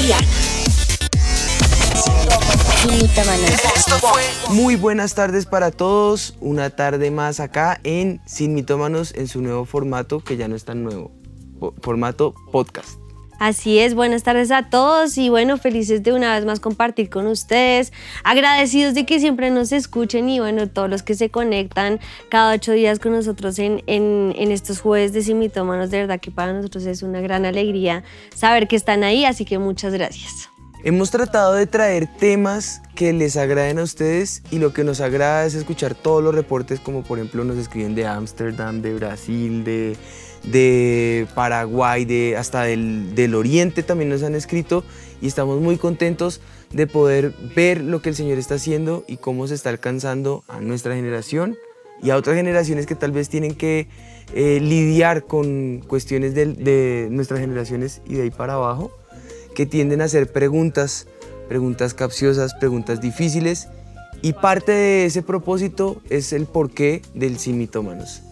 Y Ana. Muy buenas tardes para todos, una tarde más acá en Sin Mitómanos en su nuevo formato que ya no es tan nuevo, formato podcast. Así es, buenas tardes a todos y bueno, felices de una vez más compartir con ustedes, agradecidos de que siempre nos escuchen y bueno, todos los que se conectan cada ocho días con nosotros en, en, estos jueves de Simitómanos, de verdad que para nosotros es una gran alegría saber que están ahí, así que muchas gracias. Hemos tratado de traer temas que les agraden a ustedes y lo que nos agrada es escuchar todos los reportes como por ejemplo nos escriben de Ámsterdam, de Brasil, de, de Paraguay, de, hasta del, del Oriente también nos han escrito y estamos muy contentos de poder ver lo que el Señor está haciendo y cómo se está alcanzando a nuestra generación y a otras generaciones que tal vez tienen que eh, lidiar con cuestiones de nuestras generaciones y de ahí para abajo que tienden a hacer preguntas, preguntas capciosas, preguntas difíciles, y parte de ese propósito es el porqué del Sin Mitómanos.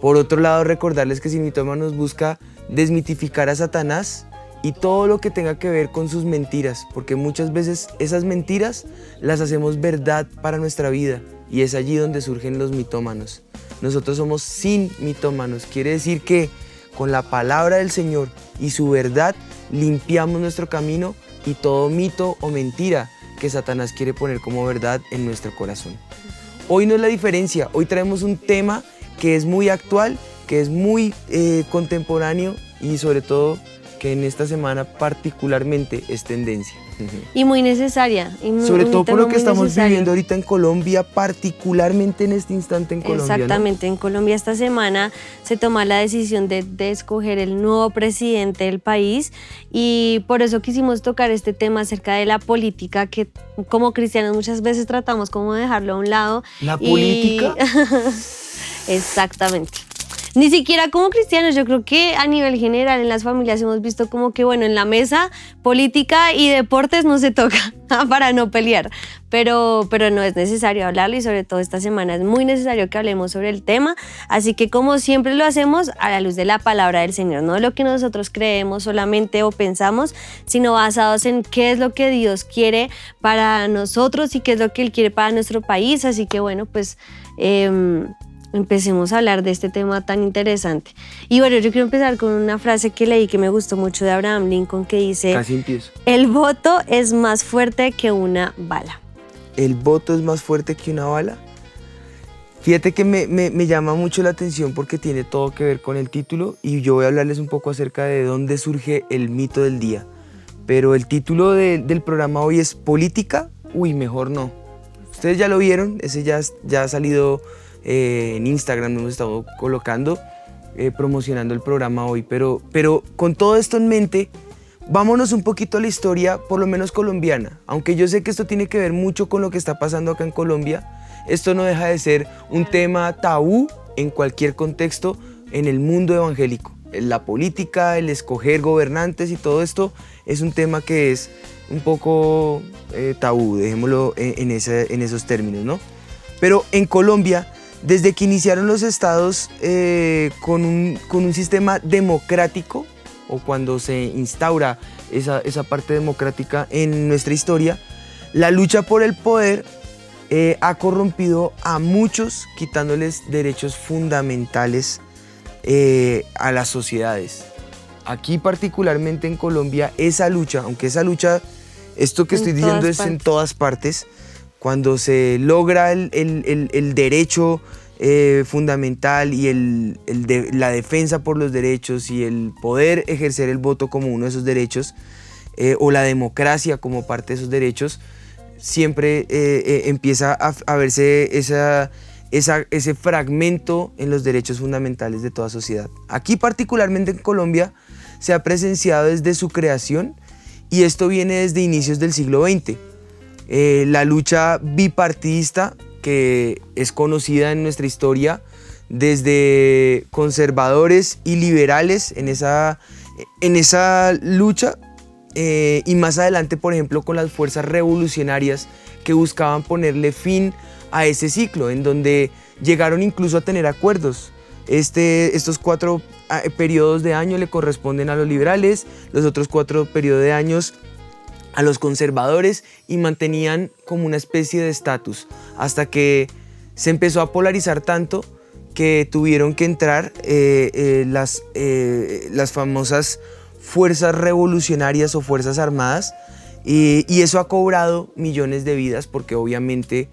Por otro lado, recordarles que Sin Mitómanos busca desmitificar a Satanás y todo lo que tenga que ver con sus mentiras, porque muchas veces esas mentiras las hacemos verdad para nuestra vida, y es allí donde surgen los mitómanos. Nosotros somos sin mitómanos, quiere decir que con la palabra del Señor y su verdad limpiamos nuestro camino y todo mito o mentira que Satanás quiere poner como verdad en nuestro corazón. Hoy no es la diferencia, hoy traemos un tema que es muy actual, que es muy eh, contemporáneo y sobre todo que en esta semana particularmente es tendencia. Y muy necesaria. y muy- Sobre todo por lo que estamos necesario. viviendo ahorita en Colombia, particularmente en este instante en Colombia. ¿no? Exactamente, en Colombia esta semana se toma la decisión de, de escoger el nuevo presidente del país y por eso quisimos tocar este tema acerca de la política que como cristianos muchas veces tratamos como de dejarlo a un lado. ¿La y- política? Exactamente. Ni siquiera como cristianos, yo creo que a nivel general en las familias hemos visto como que, bueno, en la mesa política y deportes no se toca para no pelear, pero, pero no es necesario hablarlo y sobre todo esta semana es muy necesario que hablemos sobre el tema, así que como siempre lo hacemos a la luz de la palabra del Señor, no lo que nosotros creemos solamente o pensamos, sino basados en qué es lo que Dios quiere para nosotros y qué es lo que Él quiere para nuestro país, así que bueno, pues... em, empecemos a hablar de este tema tan interesante. Y bueno, yo quiero empezar con una frase que leí que me gustó mucho de Abraham Lincoln que dice, Casi empiezo. el voto es más fuerte que una bala. el voto es más fuerte que una bala. Fíjate que me, me- me llama mucho la atención porque tiene todo que ver con el título y yo voy a hablarles un poco acerca de dónde surge el mito del día. Pero el título de- del programa hoy es Política, uy, mejor no. Ustedes ya lo vieron, ese ya, ya ha salido eh, en Instagram, hemos estado colocando, eh, promocionando el programa hoy. Pero, pero con todo esto en mente, Vámonos un poquito a la historia, por lo menos colombiana. Aunque yo sé que esto tiene que ver mucho con lo que está pasando acá en Colombia, esto no deja de ser un tema tabú en cualquier contexto en el mundo evangélico. La política, el escoger gobernantes y todo esto es un tema que es un poco eh, tabú, dejémoslo en, en ese- en esos términos, ¿no? Pero en Colombia, desde que iniciaron los estados eh, con, un, con un sistema democrático, o cuando se instaura esa, esa parte democrática en nuestra historia, la lucha por el poder eh, ha corrompido a muchos, quitándoles derechos fundamentales eh, a las sociedades. Aquí particularmente en Colombia, esa lucha, aunque esa lucha, esto que En estoy diciendo todas es en partes. todas partes, cuando se logra el, el- el- derecho eh, fundamental y el- de- la defensa por los derechos y el poder ejercer el voto como uno de esos derechos, eh, o la democracia como parte de esos derechos, siempre eh, empieza a, a verse esa, esa- ese fragmento en los derechos fundamentales de toda sociedad. Aquí particularmente en Colombia se ha presenciado desde su creación y esto viene desde inicios del siglo XX. Eh, la lucha bipartidista que es conocida en nuestra historia desde conservadores y liberales en esa, en esa lucha eh, y más adelante, por ejemplo, con las fuerzas revolucionarias que buscaban ponerle fin a ese ciclo, en donde llegaron incluso a tener acuerdos. Este, estos cuatro ah, periodos de año le corresponden a los liberales, los otros cuatro periodos de años a los conservadores y mantenían como una especie de estatus hasta que se empezó a polarizar tanto que tuvieron que entrar eh, eh, las, eh, las famosas fuerzas revolucionarias o fuerzas armadas y, y eso ha cobrado millones de vidas porque obviamente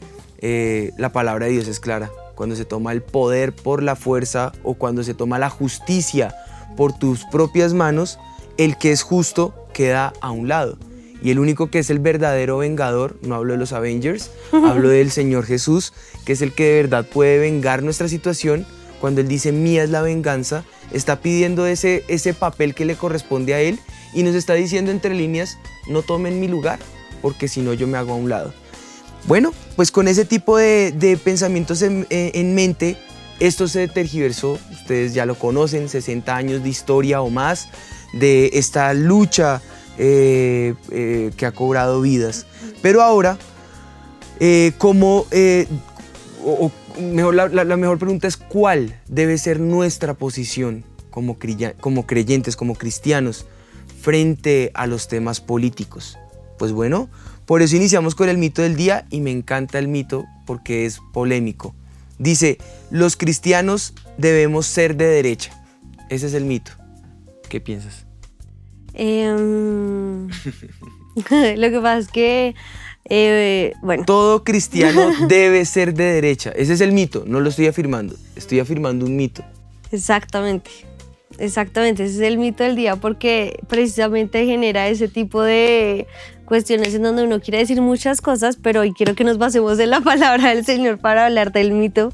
la palabra de Dios es clara. Cuando se toma el poder por la fuerza o cuando se toma la justicia por tus propias manos, el que es justo queda a un lado. Y el único que es el verdadero vengador, no hablo de los Avengers, hablo del Señor Jesús, que es el que de verdad puede vengar nuestra situación. Cuando Él dice, mía es la venganza, está pidiendo ese, ese papel que le corresponde a Él y nos está diciendo entre líneas, no tomen mi lugar, porque si no yo me hago a un lado. Bueno, pues con ese tipo de, pensamientos en, en mente, esto se tergiversó, ustedes ya lo conocen, 60 años de historia o más, de esta lucha eh, eh, que ha cobrado vidas. Pero ahora, eh, como, o, mejor, la, mejor pregunta es cuál debe ser nuestra posición como, como creyentes, como cristianos, frente a los temas políticos. Pues bueno, por eso iniciamos con el mito del día y me encanta el mito porque es polémico. Dice, los cristianos debemos ser de derecha. Ese es el mito. ¿Qué piensas? Em, lo que pasa es que, eh, bueno. Todo cristiano debe ser de derecha. Ese es el mito, no lo estoy afirmando. Estoy afirmando un mito. Exactamente. Exactamente, ese es el mito del día porque precisamente genera ese tipo de cuestiones en donde uno quiere decir muchas cosas, pero hoy quiero que nos basemos en la palabra del Señor para hablar del mito,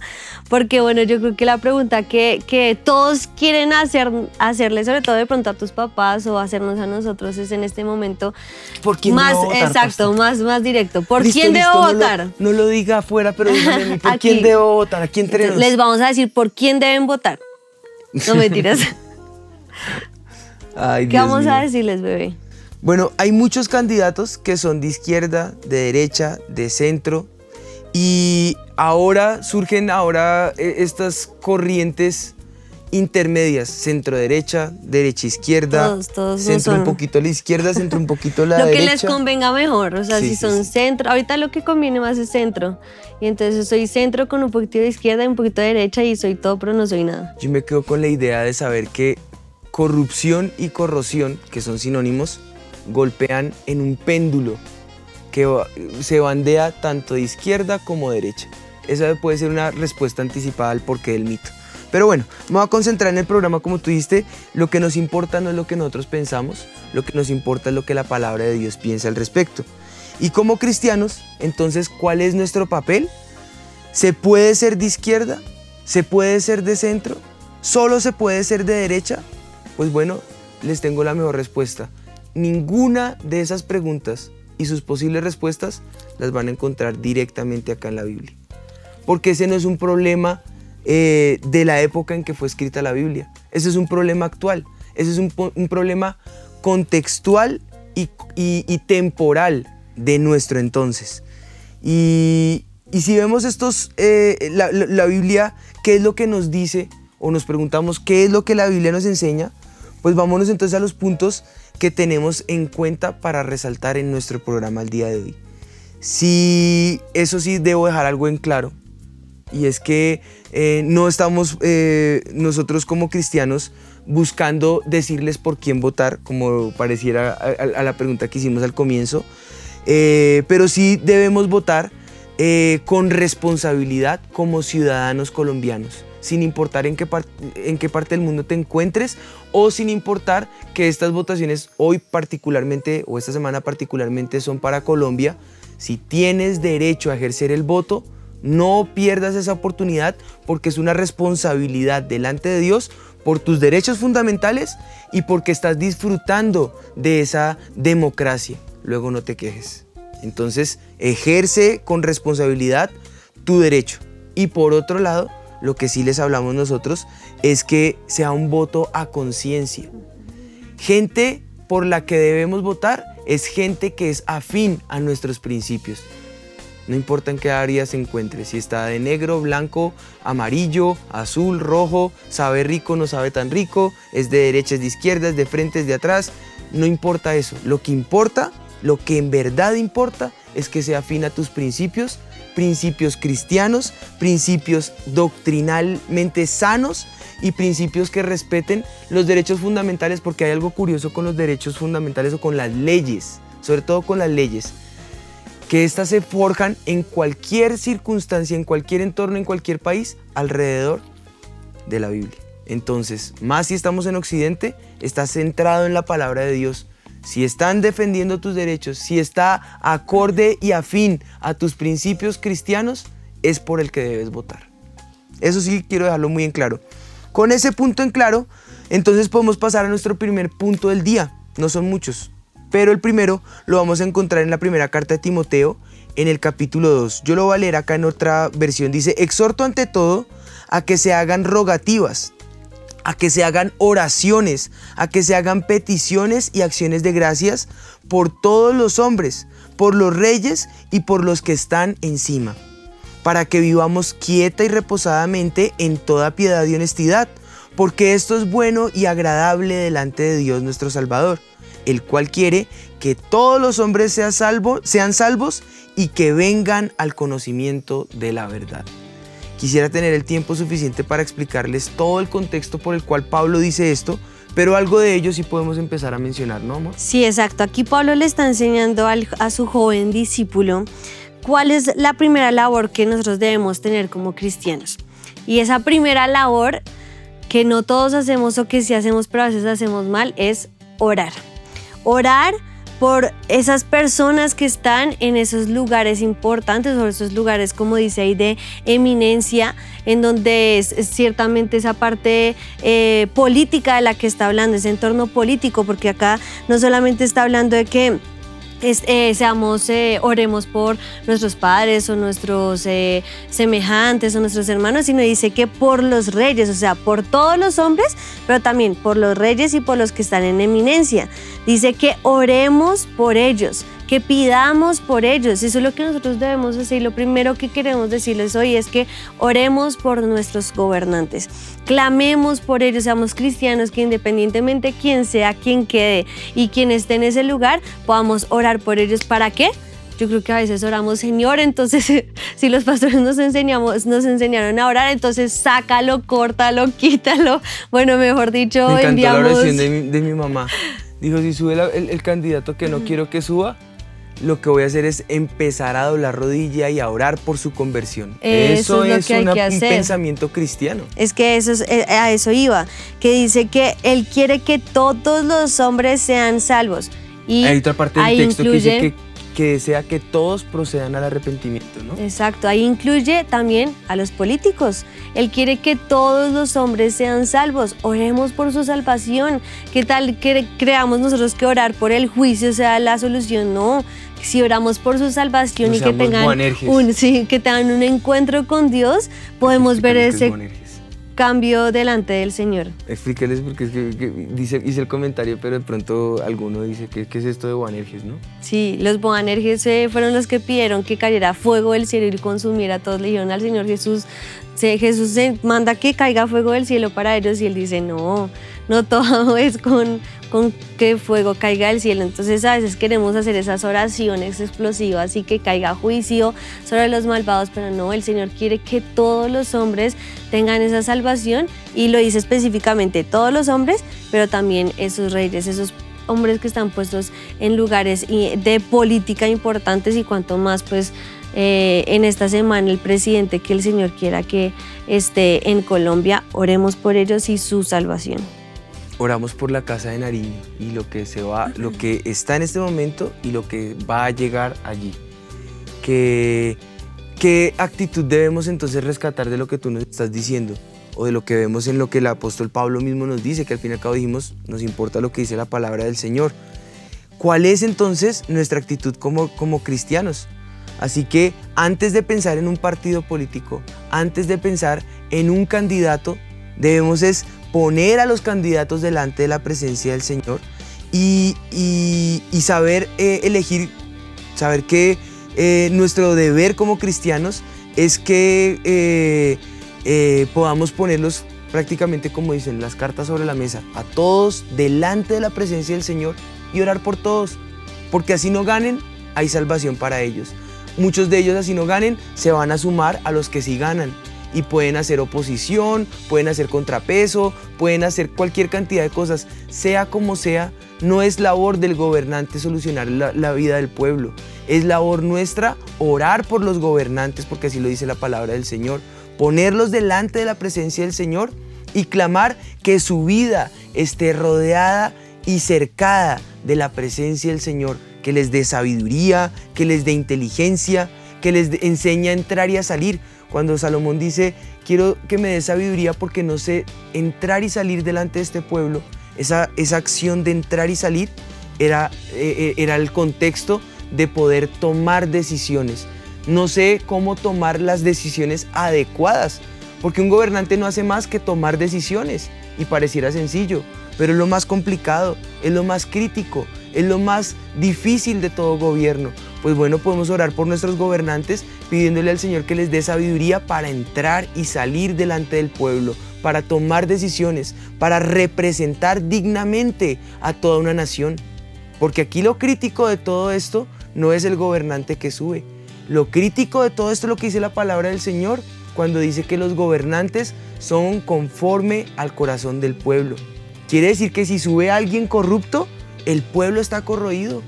porque bueno, yo creo que la pregunta que, que todos quieren hacer, hacerle, sobre todo de pronto a tus papás o hacernos a nosotros, es en este momento ¿Por quién más, debo votar, exacto, más, más directo. ¿Por quién debo votar? No lo, diga afuera, pero dígame ¿por quién debo votar? ¿A quién tenemos? Les vamos a decir por quién deben votar. No mentiras. Ay, ¿Qué vamos a decirles, bebé? Bueno, hay muchos candidatos que son de izquierda, de derecha, de centro y ahora surgen ahora eh, estas corrientes intermedias, centro derecha, derecha izquierda, todos, todos centro un poquito a la izquierda, centro un poquito a la derecha. Lo que les convenga mejor, o sea, si son centro, ahorita lo que conviene más es centro. Y entonces soy centro con un poquito de izquierda y un poquito de derecha y soy todo, pero no soy nada. Yo me quedo con la idea de saber que corrupción y corrosión, que son sinónimos, golpean en un péndulo que se bandea tanto de izquierda como derecha. Esa puede ser una respuesta anticipada al porqué del mito. Pero bueno, me voy a concentrar en el programa como tú dijiste. Lo que nos importa no es lo que nosotros pensamos, lo que nos importa es lo que la palabra de Dios piensa al respecto. Y como cristianos, entonces, ¿cuál es nuestro papel? ¿Se puede ser de izquierda? ¿Se puede ser de centro? ¿Solo se puede ser de derecha? Pues bueno, les tengo la mejor respuesta ninguna de esas preguntas y sus posibles respuestas las van a encontrar directamente acá en la Biblia. Porque ese no es un problema eh, de la época en que fue escrita la Biblia. Ese es un problema actual. Ese es un, problema contextual y, temporal de nuestro entonces. Y, si vemos estos, eh, la, la Biblia, ¿qué es lo que nos dice? O nos preguntamos, ¿qué es lo que la Biblia nos enseña? Pues vámonos entonces a los puntos que tenemos en cuenta para resaltar en nuestro programa el día de hoy. Si eso sí debo dejar algo en claro, y es que eh, no estamos eh, nosotros como cristianos buscando decirles por quién votar, como pareciera a, la pregunta que hicimos al comienzo, eh, pero sí debemos votar con responsabilidad como ciudadanos colombianos sin importar en qué, en qué parte del mundo te encuentres o sin importar que estas votaciones hoy particularmente o esta semana particularmente son para Colombia, si tienes derecho a ejercer el voto, no pierdas esa oportunidad porque es una responsabilidad delante de Dios por tus derechos fundamentales y porque estás disfrutando de esa democracia. Luego no te quejes. Entonces, ejerce con responsabilidad tu derecho. Y por otro lado, lo que sí les hablamos nosotros es que sea un voto a conciencia. Gente por la que debemos votar es gente que es afín a nuestros principios. No importa en qué área se encuentre, si está de negro, blanco, amarillo, azul, rojo, sabe rico, no sabe tan rico, es de derecha, es de izquierda, es de frente, es de atrás, no importa eso. Lo que importa, lo que en verdad importa, es que se afina a tus principios, principios cristianos, principios doctrinalmente sanos y principios que respeten los derechos fundamentales, porque hay algo curioso con los derechos fundamentales o con las leyes, sobre todo con las leyes que éstas se forjan en cualquier circunstancia, en cualquier entorno, en cualquier país, alrededor de la Biblia. Entonces, más si estamos en Occidente, está centrado en la palabra de Dios. Si están defendiendo tus derechos, si está acorde y afín a tus principios cristianos, es por el que debes votar. Eso sí quiero dejarlo muy en claro. Con ese punto en claro, entonces podemos pasar a nuestro primer punto del día. No son muchos, pero el primero lo vamos a encontrar en la primera carta de Timoteo, en el capítulo 2. Yo lo voy a leer acá en otra versión. Dice, exhorto ante todo a que se hagan rogativas, a que se hagan oraciones, a que se hagan peticiones y acciones de gracias por todos los hombres, por los reyes y por los que están encima, para que vivamos quieta y reposadamente en toda piedad y honestidad, porque esto es bueno y agradable delante de Dios nuestro Salvador el cual quiere que todos los hombres sean, sean salvos y que vengan al conocimiento de la verdad. Quisiera tener el tiempo suficiente para explicarles todo el contexto por el cual Pablo dice esto, pero algo de ello sí podemos empezar a mencionar, ¿no, amor? Sí, exacto. Aquí Pablo le está enseñando a su joven discípulo cuál es la primera labor que nosotros debemos tener como cristianos. Y esa primera labor que no todos hacemos o que sí hacemos, pero a veces hacemos mal, es orar orar por esas personas que están en esos lugares importantes o esos lugares, como dice ahí, de eminencia, en donde es, ciertamente esa parte eh, política de la que está hablando, ese entorno político, porque acá no solamente está hablando de que eh, seamos, eh, oremos por nuestros padres o nuestros eh, semejantes o nuestros hermanos, sino dice que por los reyes, o sea, por todos los hombres, pero también por los reyes y por los que están en eminencia. Dice que oremos por ellos, que pidamos por ellos. Eso es lo que nosotros debemos hacer. Lo primero que queremos decirles hoy es que oremos por nuestros gobernantes. Clamemos por ellos, seamos cristianos, que independientemente quién sea, quien quede y quien esté en ese lugar, podamos orar por ellos. ¿Para qué? Yo creo que a veces oramos, Señor, entonces si los pastores nos enseñamos, nos enseñaron a orar, entonces sácalo, córtalo, quítalo. Bueno, mejor dicho, Me enviamos. la oración de mi, de mi mamá. Dijo, si sube el, el, candidato que no quiero que suba, lo que voy a hacer es empezar a doblar rodilla y a orar por su conversión. Eso, es, un pensamiento cristiano. Es que eso eh, a eso iba, que dice que Él quiere que todos los hombres sean salvos. Y Hay otra parte del texto que dice que que desea que todos procedan al arrepentimiento, ¿no? Exacto, ahí incluye también a los políticos. Él quiere que todos los hombres sean salvos. Oremos por su salvación. ¿Qué tal que creamos nosotros que orar por el juicio sea la solución? No. Si oramos por su salvación y que tengan un, sí, que tengan un encuentro con Dios, podemos ver ese cambio delante del Señor. Explíqueles porque es que, dice, hice el comentario, pero de pronto alguno dice, que ¿qué es esto de Boanerges, no? Sí, los Boanerges eh, fueron los que pidieron que cayera fuego del cielo y consumiera a todos. Le dijeron al Señor Jesús, Jesús manda que caiga fuego del cielo para ellos y él dice, no, no todo es con, con que fuego caiga del cielo. Entonces a veces queremos hacer esas oraciones explosivas y que caiga juicio sobre los malvados, pero no, el Señor quiere que todos los hombres tengan esa salvación y lo dice específicamente todos los hombres, pero también esos reyes, esos hombres que están puestos en lugares de política importantes y cuanto más pues eh, en esta semana el presidente que el Señor quiera que esté en Colombia, oremos por ellos y su salvación oramos por la casa de Nariño y lo que se va, lo que está en este momento y lo que va a llegar allí. ¿Qué, qué actitud debemos entonces rescatar de lo que tú nos estás diciendo? O de lo que vemos en lo que el apóstol Pablo mismo nos dice, que al fin y al cabo dijimos, nos importa lo que dice la palabra del Señor. ¿Cuál es entonces nuestra actitud como, como cristianos? Así que antes de pensar en un partido político, antes de pensar en un candidato, debemos es poner a los candidatos delante de la presencia del Señor y, saber eh, elegir, saber que eh, nuestro deber como cristianos es que eh, podamos ponerlos prácticamente como dicen las cartas sobre la mesa, a todos delante de la presencia del Señor y orar por todos, porque así no ganen, hay salvación para ellos. Muchos de ellos así no ganen, se van a sumar a los que sí ganan y pueden hacer oposición, pueden hacer contrapeso, pueden hacer cualquier cantidad de cosas, sea como sea, no es labor del gobernante solucionar la, vida del pueblo, es labor nuestra orar por los gobernantes, porque así lo dice la palabra del Señor, ponerlos delante de la presencia del Señor y clamar que su vida esté rodeada y cercada de la presencia del Señor, que les dé sabiduría, que les dé inteligencia, que les enseñe a entrar y a salir. Cuando Salomón dice, quiero que me dé sabiduría porque no sé entrar y salir delante de este pueblo, esa, esa acción de entrar y salir era, eh, eh, era el contexto de poder tomar decisiones. No sé cómo tomar las decisiones adecuadas, porque un gobernante no hace más que tomar decisiones y pareciera sencillo, pero es lo más complicado, es lo más crítico, es lo más difícil de todo gobierno. Pues bueno, podemos orar por nuestros gobernantes pidiéndole al Señor que les dé sabiduría para entrar y salir delante del pueblo, para tomar decisiones, para representar dignamente a toda una nación. Porque aquí lo crítico de todo esto no es el gobernante que sube. Lo crítico de todo esto es lo que dice la palabra del Señor cuando dice que los gobernantes son conforme al corazón del pueblo. Quiere decir que si sube alguien corrupto, el pueblo está corroído.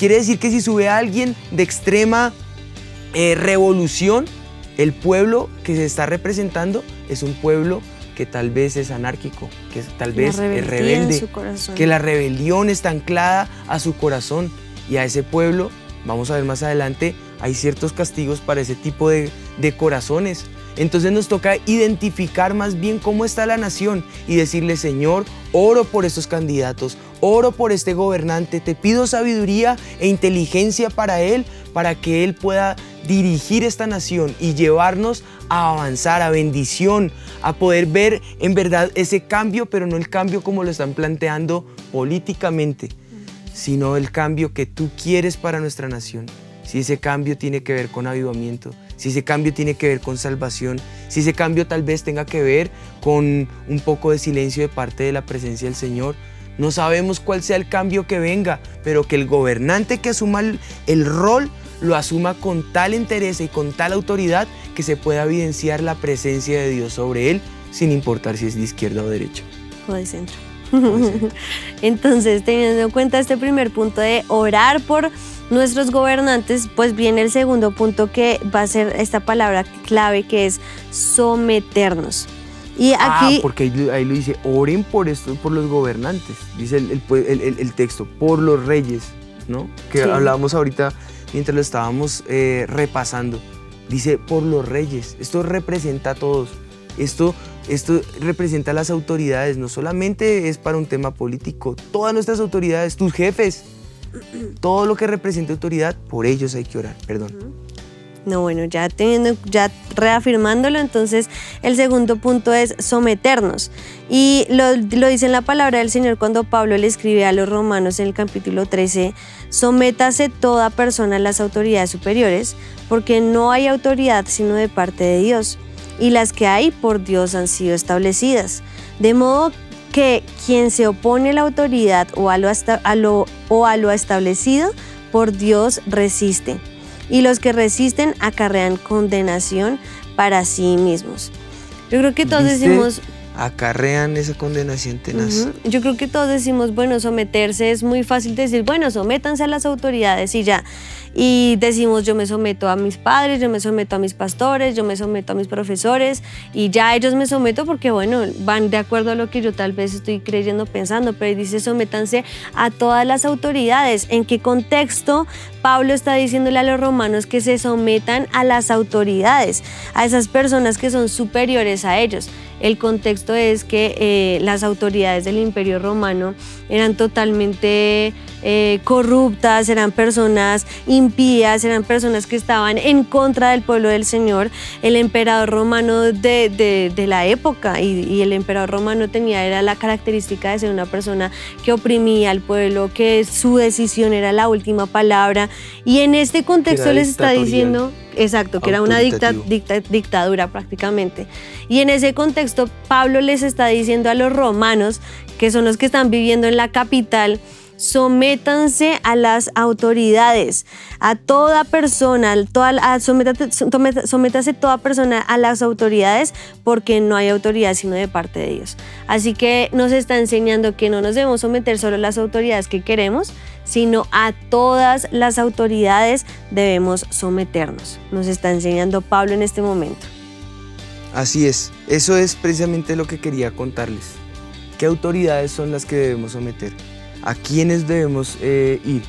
Quiere decir que si sube alguien de extrema eh, revolución, el pueblo que se está representando es un pueblo que tal vez es anárquico, que tal vez es rebelde, que la rebelión está anclada a su corazón y a ese pueblo, vamos a ver más adelante, hay ciertos castigos para ese tipo de, de corazones. Entonces nos toca identificar más bien cómo está la nación y decirle, Señor, oro por estos candidatos, oro por este gobernante, te pido sabiduría e inteligencia para él, para que él pueda dirigir esta nación y llevarnos a avanzar, a bendición, a poder ver en verdad ese cambio, pero no el cambio como lo están planteando políticamente, sino el cambio que tú quieres para nuestra nación. Si ese cambio tiene que ver con avivamiento, si ese cambio tiene que ver con salvación, si ese cambio tal vez tenga que ver con un poco de silencio de parte de la presencia del Señor. No sabemos cuál sea el cambio que venga, pero que el gobernante que asuma el, rol lo asuma con tal interés y con tal autoridad que se pueda evidenciar la presencia de Dios sobre él, sin importar si es de izquierda o derecha. O de centro. Entonces, teniendo en cuenta este primer punto de orar por nuestros gobernantes, pues viene el segundo punto que va a ser esta palabra clave que es someternos. Y ah, aquí, ah, porque ahí, lo dice, oren por esto, por los gobernantes, dice el, texto, por los reyes, ¿no? Que hablábamos ahorita mientras lo estábamos eh, repasando. Dice, por los reyes, esto representa a todos, esto, esto representa a las autoridades, no solamente es para un tema político, todas nuestras autoridades, tus jefes, todo lo que represente autoridad, por ellos hay que orar, perdón. No, bueno, ya teniendo, ya reafirmándolo, entonces el segundo punto es someternos. Y lo, lo, dice en la palabra del Señor cuando Pablo le escribe a los romanos en el capítulo 13, sométase toda persona a las autoridades superiores, porque no hay autoridad sino de parte de Dios, y las que hay por Dios han sido establecidas. De modo que quien se opone a la autoridad o a lo, a lo, o a lo establecido por Dios resiste, y los que resisten acarrean condenación para sí mismos. Yo creo que todos decimos... Acarrean esa condenación tenaz. Yo creo que todos decimos, bueno, someterse es muy fácil decir, bueno, sométanse a las autoridades y ya y decimos yo me someto a mis padres, yo me someto a mis pastores, yo me someto a mis profesores y ya ellos me someto porque bueno, van de acuerdo a lo que yo tal vez estoy creyendo, pensando, pero dice sométanse a todas las autoridades. ¿En qué contexto Pablo está diciéndole a los romanos que se sometan a las autoridades, a esas personas que son superiores a ellos? El contexto es que eh, las autoridades del imperio romano eran totalmente eh, corruptas, eran personas impías, eran personas que estaban en contra del pueblo del Señor. El emperador romano de, la época y, el emperador romano tenía era la característica de ser una persona que oprimía al pueblo, que su decisión era la última palabra Y en este contexto les está diciendo, exacto, que era una dicta- dicta- dictadura prácticamente. Y en ese contexto Pablo les está diciendo a los romanos, que son los que están viviendo en la capital, sométanse a las autoridades, a toda persona, toda, a, sométase toda persona a las autoridades porque no hay autoridad sino de parte de Dios. Así que nos está enseñando que no nos debemos someter solo a las autoridades que queremos, sino a todas las autoridades debemos someternos. Nos está enseñando Pablo en este momento. Así es, eso es precisamente lo que quería contarles. ¿Qué autoridades son las que debemos someter? ¿A quiénes debemos eh, ir?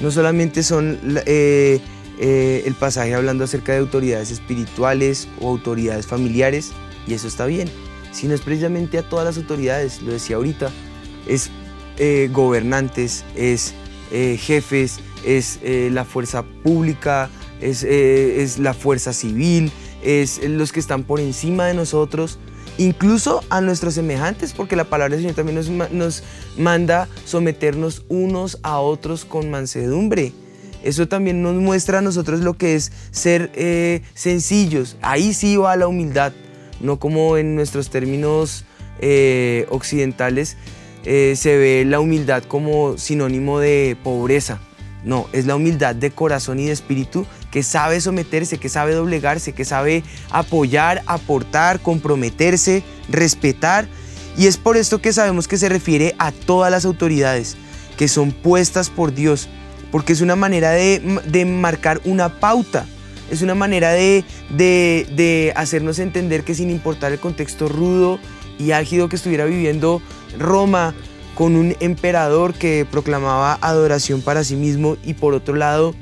No solamente son eh, eh, el pasaje hablando acerca de autoridades espirituales o autoridades familiares, y eso está bien, sino es precisamente a todas las autoridades, lo decía ahorita, es gobernantes, es eh, jefes, es eh, la fuerza pública, es, eh, es la fuerza civil, es los que están por encima de nosotros, incluso a nuestros semejantes, porque la palabra del Señor también nos, nos manda someternos unos a otros con mansedumbre. Eso también nos muestra a nosotros lo que es ser sencillos. Ahí sí va la humildad, no como en nuestros términos occidentales eh, se ve la humildad como sinónimo de pobreza. No, es la humildad de corazón y de espíritu que sabe someterse, que sabe doblegarse, que sabe apoyar, aportar, comprometerse, respetar. Y es por esto que sabemos que se refiere a todas las autoridades que son puestas por Dios, porque es una manera de, de marcar una pauta, es una manera de, de, de hacernos entender que sin importar el contexto rudo y álgido que estuviera viviendo Roma, con un emperador que proclamaba adoración para sí mismo y por otro lado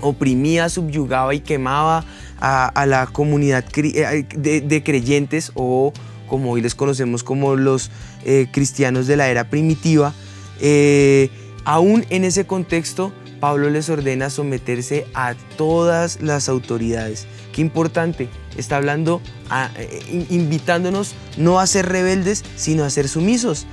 oprimía, subyugaba y quemaba a, la comunidad eh, de, de creyentes o como hoy les conocemos como los eh, cristianos de la era primitiva, eh, aún en ese contexto Pablo les ordena someterse a todas las autoridades. Qué importante, está hablando, eh, in- invitándonos no a ser rebeldes, sino a ser sumisos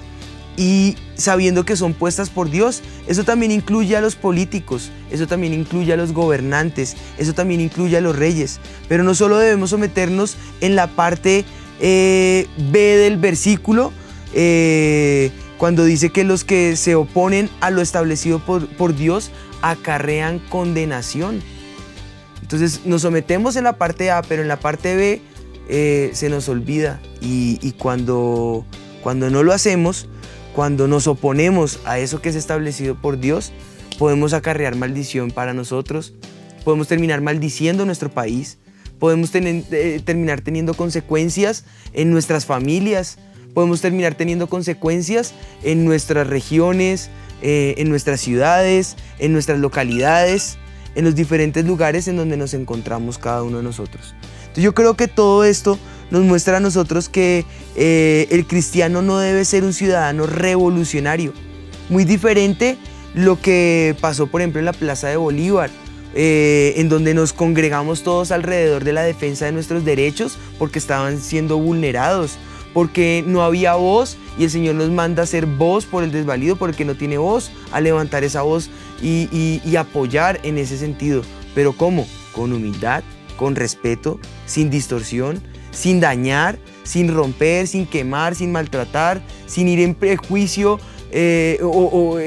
y sabiendo que son puestas por Dios. Eso también incluye a los políticos, eso también incluye a los gobernantes, eso también incluye a los reyes. Pero no solo debemos someternos en la parte eh, B del versículo, eh, cuando dice que los que se oponen a lo establecido por Dios acarrean condenación. Entonces nos sometemos en la parte A, pero en la parte B eh, se nos olvida. Y, cuando, cuando no lo hacemos, cuando nos oponemos a eso que es establecido por Dios, podemos acarrear maldición para nosotros, podemos terminar maldiciendo nuestro país, podemos eh, terminar teniendo consecuencias en nuestras familias, podemos terminar teniendo consecuencias en nuestras regiones, eh, en nuestras ciudades, en nuestras localidades, en los diferentes lugares en donde nos encontramos cada uno de nosotros. Entonces yo creo que todo esto nos muestra a nosotros que eh, el cristiano no debe ser un ciudadano revolucionario. Muy diferente lo que pasó, por ejemplo, en la Plaza de Bolívar, eh, en donde nos congregamos todos alrededor de la defensa de nuestros derechos porque estaban siendo vulnerados, porque no había voz y el Señor nos manda a ser voz por el desvalido, por el que no tiene voz, a levantar esa voz y, apoyar en ese sentido. Pero ¿cómo? Con humildad, con respeto, sin distorsión, sin dañar, sin romper, sin quemar, sin maltratar, sin ir en prejuicio eh, o, eh,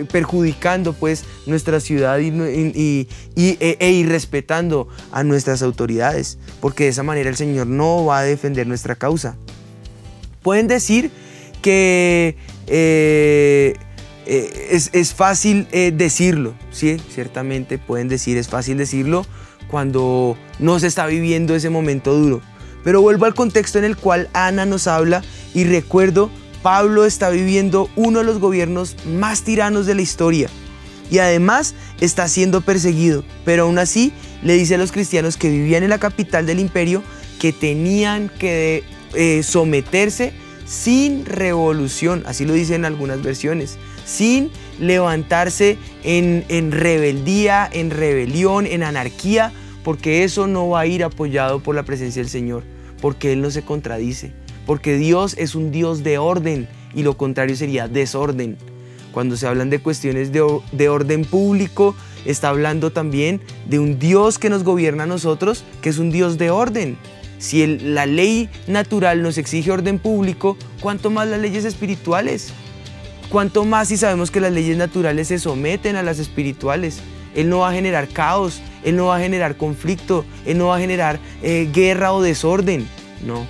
eh, perjudicando pues nuestra ciudad y- e, e irrespetando a nuestras autoridades, porque de esa manera el Señor no va a defender nuestra causa. Pueden decir que eh, eh, es, es fácil eh, decirlo, sí, ciertamente pueden decir es fácil decirlo cuando no se está viviendo ese momento duro. Pero vuelvo al contexto en el cual Ana nos habla y recuerdo, Pablo está viviendo uno de los gobiernos más tiranos de la historia y además está siendo perseguido, pero aún así le dice a los cristianos que vivían en la capital del imperio que tenían que someterse sin revolución, así lo dicen algunas versiones, sin levantarse en, en rebeldía, en rebelión, en anarquía, porque eso no va a ir apoyado por la presencia del Señor, porque Él no se contradice, porque Dios es un Dios de orden y lo contrario sería desorden. Cuando se hablan de cuestiones de, de orden público, está hablando también de un Dios que nos gobierna a nosotros, que es un Dios de orden. Si la ley natural nos exige orden público, ¿cuánto más las leyes espirituales? ¿Cuánto más si sabemos que las leyes naturales se someten a las espirituales? Él no va a generar caos, Él no va a generar conflicto, Él no va a generar eh, guerra o desorden. No.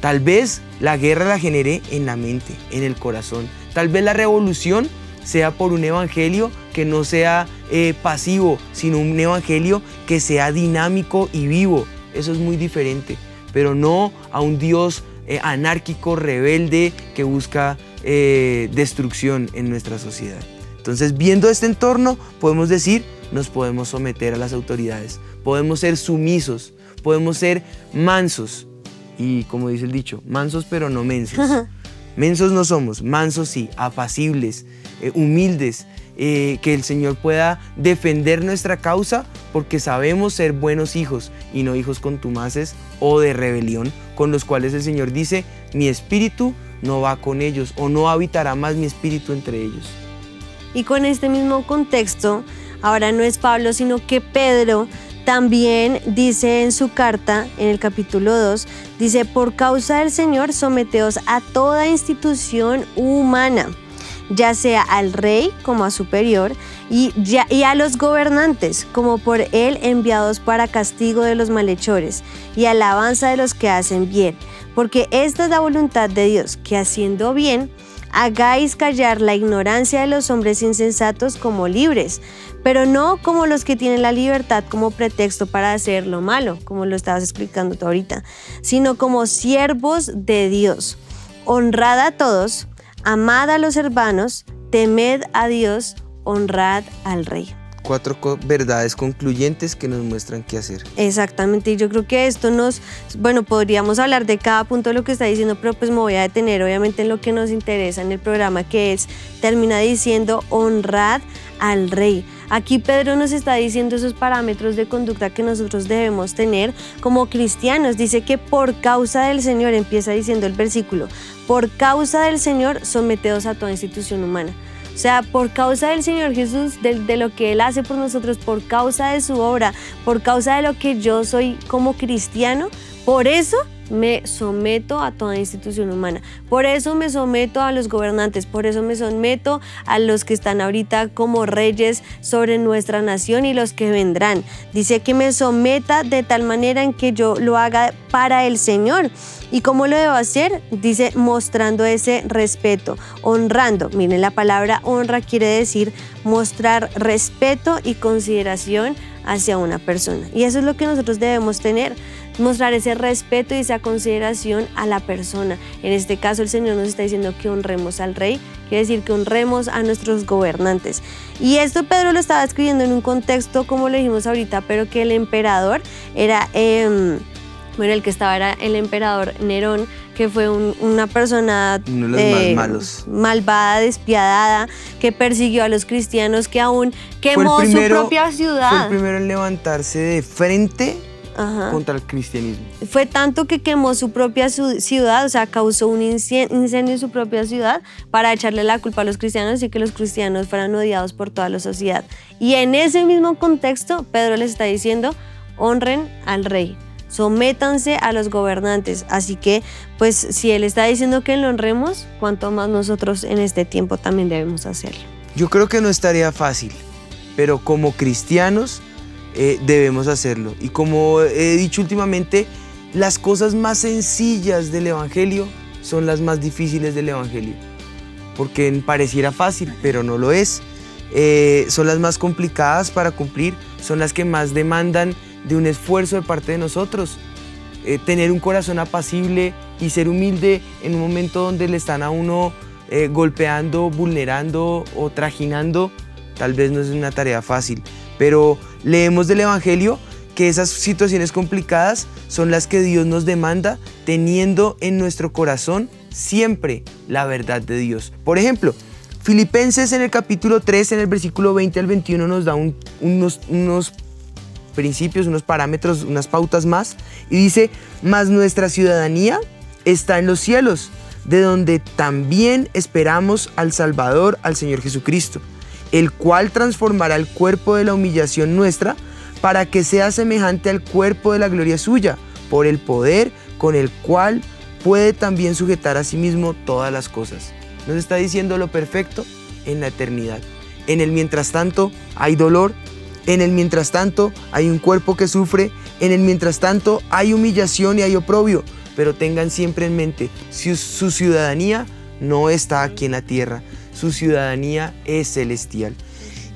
Tal vez la guerra la genere en la mente, en el corazón. Tal vez la revolución sea por un evangelio que no sea eh, pasivo, sino un evangelio que sea dinámico y vivo. Eso es muy diferente, pero no a un Dios eh, anárquico, rebelde, que busca eh, destrucción en nuestra sociedad. Entonces, viendo este entorno, podemos decir, nos podemos someter a las autoridades, podemos ser sumisos, podemos ser mansos, y como dice el dicho, mansos pero no mensos. Mensos no somos, mansos sí, apacibles, eh, humildes, eh, que el Señor pueda defender nuestra causa porque sabemos ser buenos hijos y no hijos contumaces o de rebelión, con los cuales el Señor dice, mi espíritu no va con ellos o no habitará más mi espíritu entre ellos. Y con este mismo contexto, ahora no es Pablo, sino que Pedro también dice en su carta, en el capítulo 2, dice, por causa del Señor, someteos a toda institución humana, ya sea al rey como a superior, y, y a los gobernantes como por él enviados para castigo de los malhechores y alabanza de los que hacen bien, porque esta es la voluntad de Dios, que haciendo bien, hagáis callar la ignorancia de los hombres insensatos como libres, pero no como los que tienen la libertad como pretexto para hacer lo malo, como lo estabas explicando tú ahorita, sino como siervos de Dios. Honrad a todos, amad a los hermanos, temed a Dios, honrad al rey cuatro verdades concluyentes que nos muestran qué hacer. Exactamente, y yo creo que esto nos, bueno, podríamos hablar de cada punto de lo que está diciendo, pero pues me voy a detener obviamente en lo que nos interesa en el programa, que es, termina diciendo, honrad al rey. Aquí Pedro nos está diciendo esos parámetros de conducta que nosotros debemos tener como cristianos. Dice que por causa del Señor, empieza diciendo el versículo, por causa del Señor someteos a toda institución humana. O sea, por causa del Señor Jesús, de, lo que Él hace por nosotros, por causa de su obra, por causa de lo que yo soy como cristiano, por eso me someto a toda institución humana. Por eso me someto a los gobernantes, por eso me someto a los que están ahorita como reyes sobre nuestra nación y los que vendrán. Dice que me someta de tal manera en que yo lo haga para el Señor. ¿Y cómo lo debo hacer? Dice mostrando ese respeto, honrando. Miren, la palabra honra quiere decir mostrar respeto y consideración hacia una persona. Y eso es lo que nosotros debemos tener mostrar ese respeto y esa consideración a la persona. En este caso el Señor nos está diciendo que honremos al rey, quiere decir que honremos a nuestros gobernantes. Y esto Pedro lo estaba escribiendo en un contexto, como lo dijimos ahorita, pero que el emperador era... Em, bueno, el que estaba era el emperador Nerón, que fue una persona eh, malvada, despiadada, que persiguió a los cristianos, que aún quemó su propia ciudad. Fue el primero en levantarse de frente contra el cristianismo. Fue tanto que quemó su propia ciudad, o sea, causó un incendio en su propia ciudad para echarle la culpa a los cristianos y que los cristianos fueran odiados por toda la sociedad. Y en ese mismo contexto, Pedro les está diciendo, honren al rey, sométanse a los gobernantes. Así que, pues, si él está diciendo que lo honremos, cuanto más nosotros en este tiempo también debemos hacerlo. Yo creo que no estaría fácil, pero como cristianos eh, debemos hacerlo. Y como he dicho últimamente, las cosas más sencillas del Evangelio son las más difíciles del Evangelio. Porque pareciera fácil, pero no lo es. Eh, son las más complicadas para cumplir, son las que más demandan de un esfuerzo de parte de nosotros. Eh, tener un corazón apacible y ser humilde en un momento donde le están a uno golpeando, vulnerando o trajinando, tal vez no es una tarea fácil. Pero leemos del Evangelio que esas situaciones complicadas son las que Dios nos demanda teniendo en nuestro corazón siempre la verdad de Dios. Por ejemplo, Filipenses en el capítulo 3, en el versículo 20 al 21 nos da unos, unos principios, unos parámetros, unas pautas más y dice, mas nuestra ciudadanía está en los cielos, de donde también esperamos al Salvador, al Señor Jesucristo el cual transformará el cuerpo de la humillación nuestra para que sea semejante al cuerpo de la gloria suya, por el poder con el cual puede también sujetar a sí mismo todas las cosas. Nos está diciendo lo perfecto en la eternidad. En el mientras tanto hay dolor, en el mientras tanto hay un cuerpo que sufre, en el mientras tanto hay humillación y hay oprobio, pero tengan siempre en mente, si su ciudadanía no está aquí en la tierra, su ciudadanía es celestial.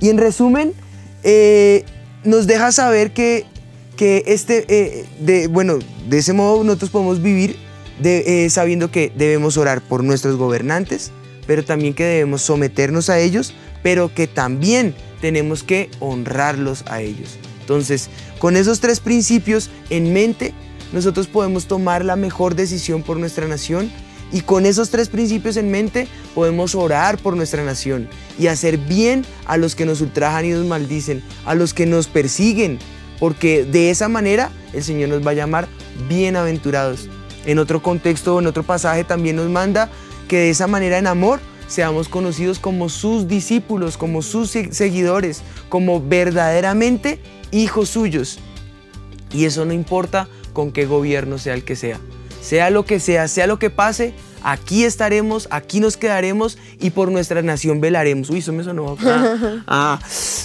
Y en resumen, eh, nos deja saber que, que este, eh, de, bueno, de ese modo nosotros podemos vivir eh, sabiendo que debemos orar por nuestros gobernantes, pero también que debemos someternos a ellos, pero que también tenemos que honrarlos a ellos. Entonces, con esos tres principios en mente, nosotros podemos tomar la mejor decisión por nuestra nación y con esos tres principios en mente podemos orar por nuestra nación y hacer bien a los que nos ultrajan y nos maldicen, a los que nos persiguen, porque de esa manera el Señor nos va a llamar bienaventurados. En otro contexto, en otro pasaje también nos manda que de esa manera en amor seamos conocidos como sus discípulos, como sus seguidores, como verdaderamente hijos suyos. Y eso no importa con qué gobierno sea el que sea. Sea lo que sea, sea lo que pase, aquí estaremos, aquí nos quedaremos y por nuestra nación velaremos. Uy, eso me sonó. Ah, ah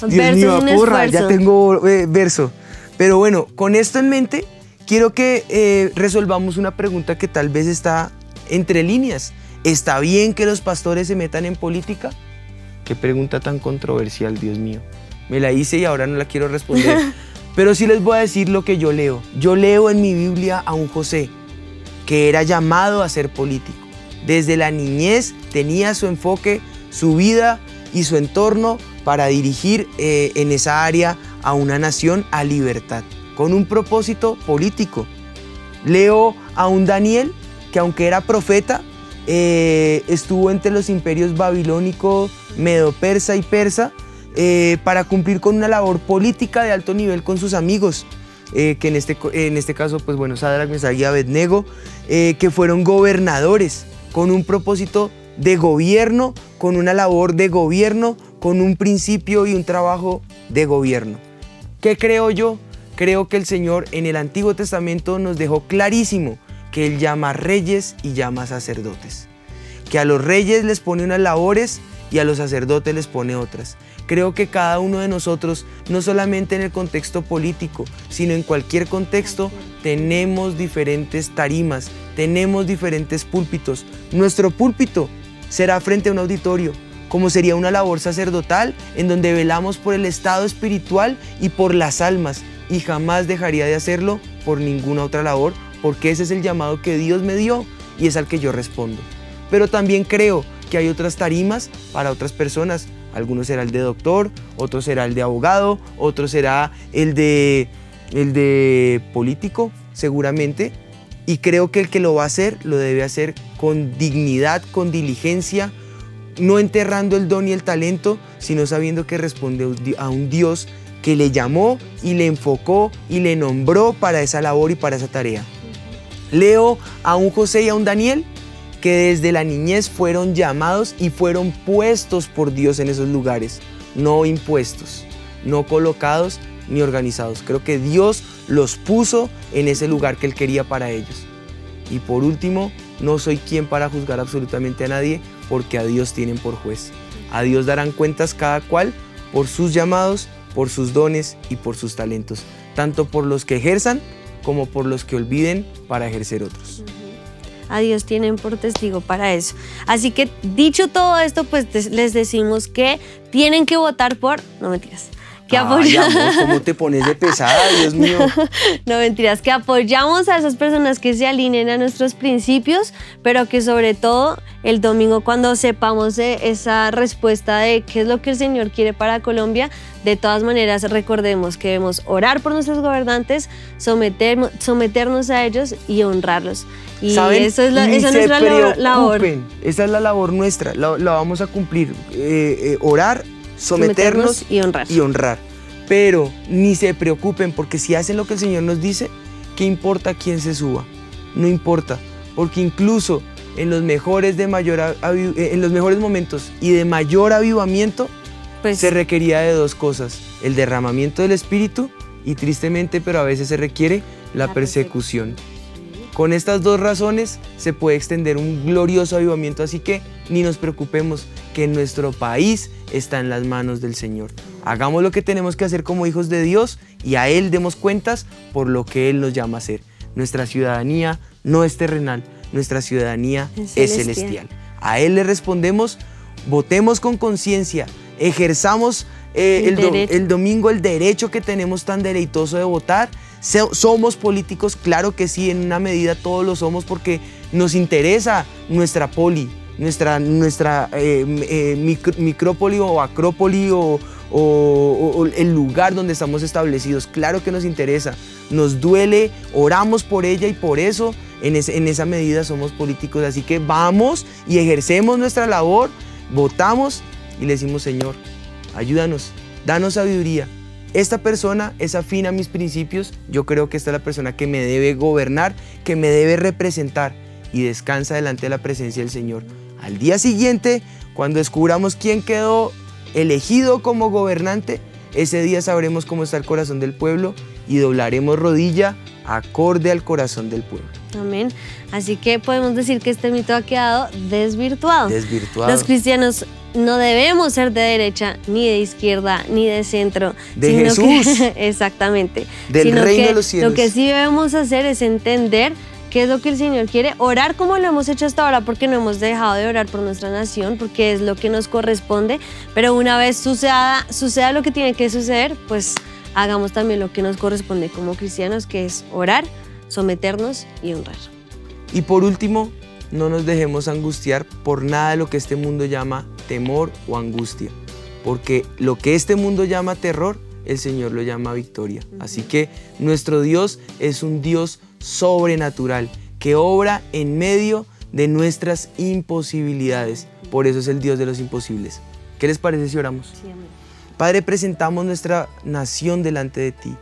Dios mío, porra, ya tengo eh, verso. Pero bueno, con esto en mente, quiero que eh, resolvamos una pregunta que tal vez está entre líneas. ¿Está bien que los pastores se metan en política? Qué pregunta tan controversial, Dios mío. Me la hice y ahora no la quiero responder. Pero sí les voy a decir lo que yo leo. Yo leo en mi Biblia a un José que era llamado a ser político. Desde la niñez tenía su enfoque, su vida y su entorno para dirigir eh, en esa área a una nación a libertad, con un propósito político. Leo a un Daniel que aunque era profeta, eh, estuvo entre los imperios babilónico, medo-persa y persa eh, para cumplir con una labor política de alto nivel con sus amigos. Eh, que en este, en este caso, pues bueno, Sadrach, Mesach y Abednego, que fueron gobernadores con un propósito de gobierno, con una labor de gobierno, con un principio y un trabajo de gobierno. ¿Qué creo yo? Creo que el Señor en el Antiguo Testamento nos dejó clarísimo que Él llama reyes y llama sacerdotes. Que a los reyes les pone unas labores y a los sacerdotes les pone otras. Creo que cada uno de nosotros, no solamente en el contexto político, sino en cualquier contexto, tenemos diferentes tarimas, tenemos diferentes púlpitos. Nuestro púlpito será frente a un auditorio, como sería una labor sacerdotal en donde velamos por el estado espiritual y por las almas, y jamás dejaría de hacerlo por ninguna otra labor porque ese es el llamado que Dios me dio y es al que yo respondo. Pero también creo que hay otras tarimas para otras personas. Algunos será el de doctor, otro será el de abogado, otro será el de, el de político, seguramente. Y creo que el que lo va a hacer lo debe hacer con dignidad, con diligencia, no enterrando el don y el talento, sino sabiendo que responde a un Dios que le llamó y le enfocó y le nombró para esa labor y para esa tarea. Leo a un José y a un Daniel que desde la niñez fueron llamados y fueron puestos por Dios en esos lugares, no impuestos, no colocados ni organizados. Creo que Dios los puso en ese lugar que Él quería para ellos. Y por último, no soy quien para juzgar absolutamente a nadie, porque a Dios tienen por juez. A Dios darán cuentas cada cual por sus llamados, por sus dones y por sus talentos, tanto por los que ejerzan como por los que olviden para ejercer otros. A Dios tienen por testigo para eso. Así que dicho todo esto, pues les decimos que tienen que votar por, no mentiras, que apoyamos. ¿Cómo te pones de pesada, Dios mío? no mentiras, que apoyamos a esas personas que se alineen a nuestros principios, pero que sobre todo el domingo cuando sepamos esa respuesta de qué es lo que el Señor quiere para Colombia, de todas maneras recordemos que debemos orar por nuestros gobernantes, someternos a ellos y honrarlos. Y eso es esa es nuestra labor. Esa es la labor nuestra, la, vamos a cumplir. Eh, eh, orar, someternos, y, honrar. y honrar. Pero ni se preocupen porque si hacen lo que el Señor nos dice, ¿qué importa quién se suba? No importa, porque incluso en los mejores, de mayor, eh, en los mejores momentos y de mayor avivamiento, Pues se requería de dos cosas, el derramamiento del Espíritu y tristemente, pero a veces se requiere la, La persecución. Con estas dos razones se puede extender un glorioso avivamiento, así que ni nos preocupemos que nuestro país está en las manos del Señor. Hagamos lo que tenemos que hacer como hijos de Dios y a Él demos cuentas por lo que Él nos llama a hacer. Nuestra ciudadanía no es terrenal, nuestra ciudadanía Es es celestial. celestial. A Él le respondemos, votemos con conciencia, ejerzamos eh, El el, do- derecho. el domingo el derecho que tenemos tan deleitoso de votar. Somos políticos, claro que sí, en una medida todos lo somos porque nos interesa nuestra poli, nuestra, nuestra eh, m- eh, micrópoli o acrópoli o, el lugar donde estamos establecidos. Claro que nos interesa, nos duele, oramos por ella y por eso en, en esa medida somos políticos. Así que vamos y ejercemos nuestra labor, votamos y le decimos, Señor, ayúdanos, danos sabiduría. Esta persona es afín a mis principios, yo creo que esta es la persona que me debe gobernar, que me debe representar y descansa delante de la presencia del Señor. Al día siguiente, cuando descubramos quién quedó elegido como gobernante, ese día sabremos cómo está el corazón del pueblo y doblaremos rodilla acorde al corazón del pueblo. Amén. Así que podemos decir que este mito ha quedado desvirtuado. Desvirtuado. Los cristianos no debemos ser de derecha, ni de izquierda, ni de centro. De sino Jesús. que- exactamente. Del Sino reino que de los cielos. Lo que sí debemos hacer es entender qué es lo que el Señor quiere, orar como lo hemos hecho hasta ahora, porque no hemos dejado de orar por nuestra nación, porque es lo que nos corresponde. Pero una vez suceda, suceda lo que tiene que suceder, pues hagamos también lo que nos corresponde como cristianos, que es orar, someternos y honrar. Y por último, no nos dejemos angustiar por nada de lo que este mundo llama temor o angustia, porque lo que este mundo llama terror, el Señor lo llama victoria. Así que nuestro Dios es un Dios sobrenatural que obra en medio de nuestras imposibilidades. Por eso es el Dios de los imposibles. ¿Qué les parece si oramos? Padre, presentamos nuestra nación delante de ti.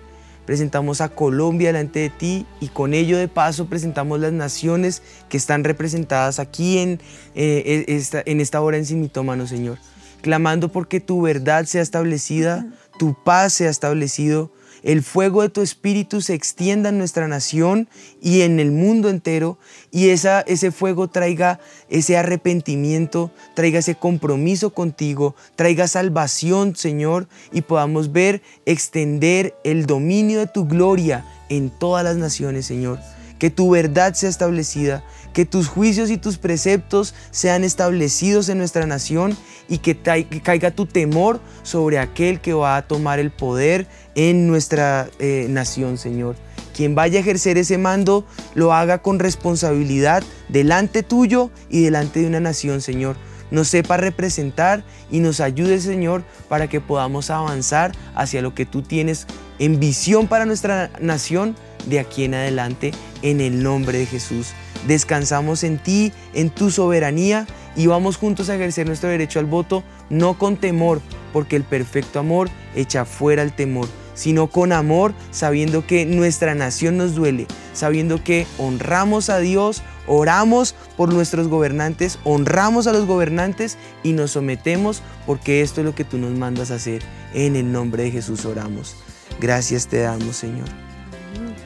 Presentamos a Colombia delante de ti y con ello de paso presentamos las naciones que están representadas aquí en, eh, esta, en esta hora en Simitómano, Señor. Clamando porque tu verdad sea establecida, tu paz sea establecido, el fuego de tu espíritu se extienda en nuestra nación y en el mundo entero y esa, ese fuego traiga ese arrepentimiento, traiga ese compromiso contigo, traiga salvación, Señor, y podamos ver extender el dominio de tu gloria en todas las naciones, Señor. Que tu verdad sea establecida, que tus juicios y tus preceptos sean establecidos en nuestra nación y que, caiga tu temor sobre aquel que va a tomar el poder en nuestra eh, nación, Señor. Quien vaya a ejercer ese mando lo haga con responsabilidad delante tuyo y delante de una nación, Señor. Nos sepa representar y nos ayude, Señor, para que podamos avanzar hacia lo que tú tienes en visión para nuestra nación de aquí en adelante, en el nombre de Jesús. Descansamos en ti, en tu soberanía y vamos juntos a ejercer nuestro derecho al voto, no con temor, porque el perfecto amor echa fuera el temor, sino con amor, sabiendo que nuestra nación nos duele, sabiendo que honramos a Dios, oramos por nuestros gobernantes, honramos a los gobernantes y nos sometemos porque esto es lo que tú nos mandas a hacer. En el nombre de Jesús oramos. Gracias te damos, Señor.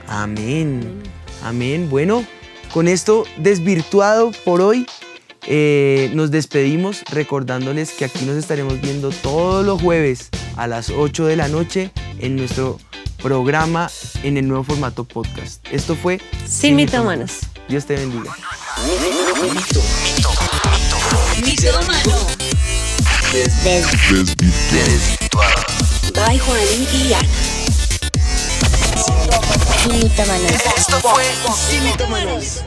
Amén. Amén. Bueno, con esto desvirtuado por hoy, eh, nos despedimos recordándoles que aquí nos estaremos viendo todos los jueves a las 8 de la noche en nuestro programa en el nuevo formato podcast. Esto fue Sin mitómanos. Dios te bendiga. By Juan y Ana. Sin Esto fue Mitómanos.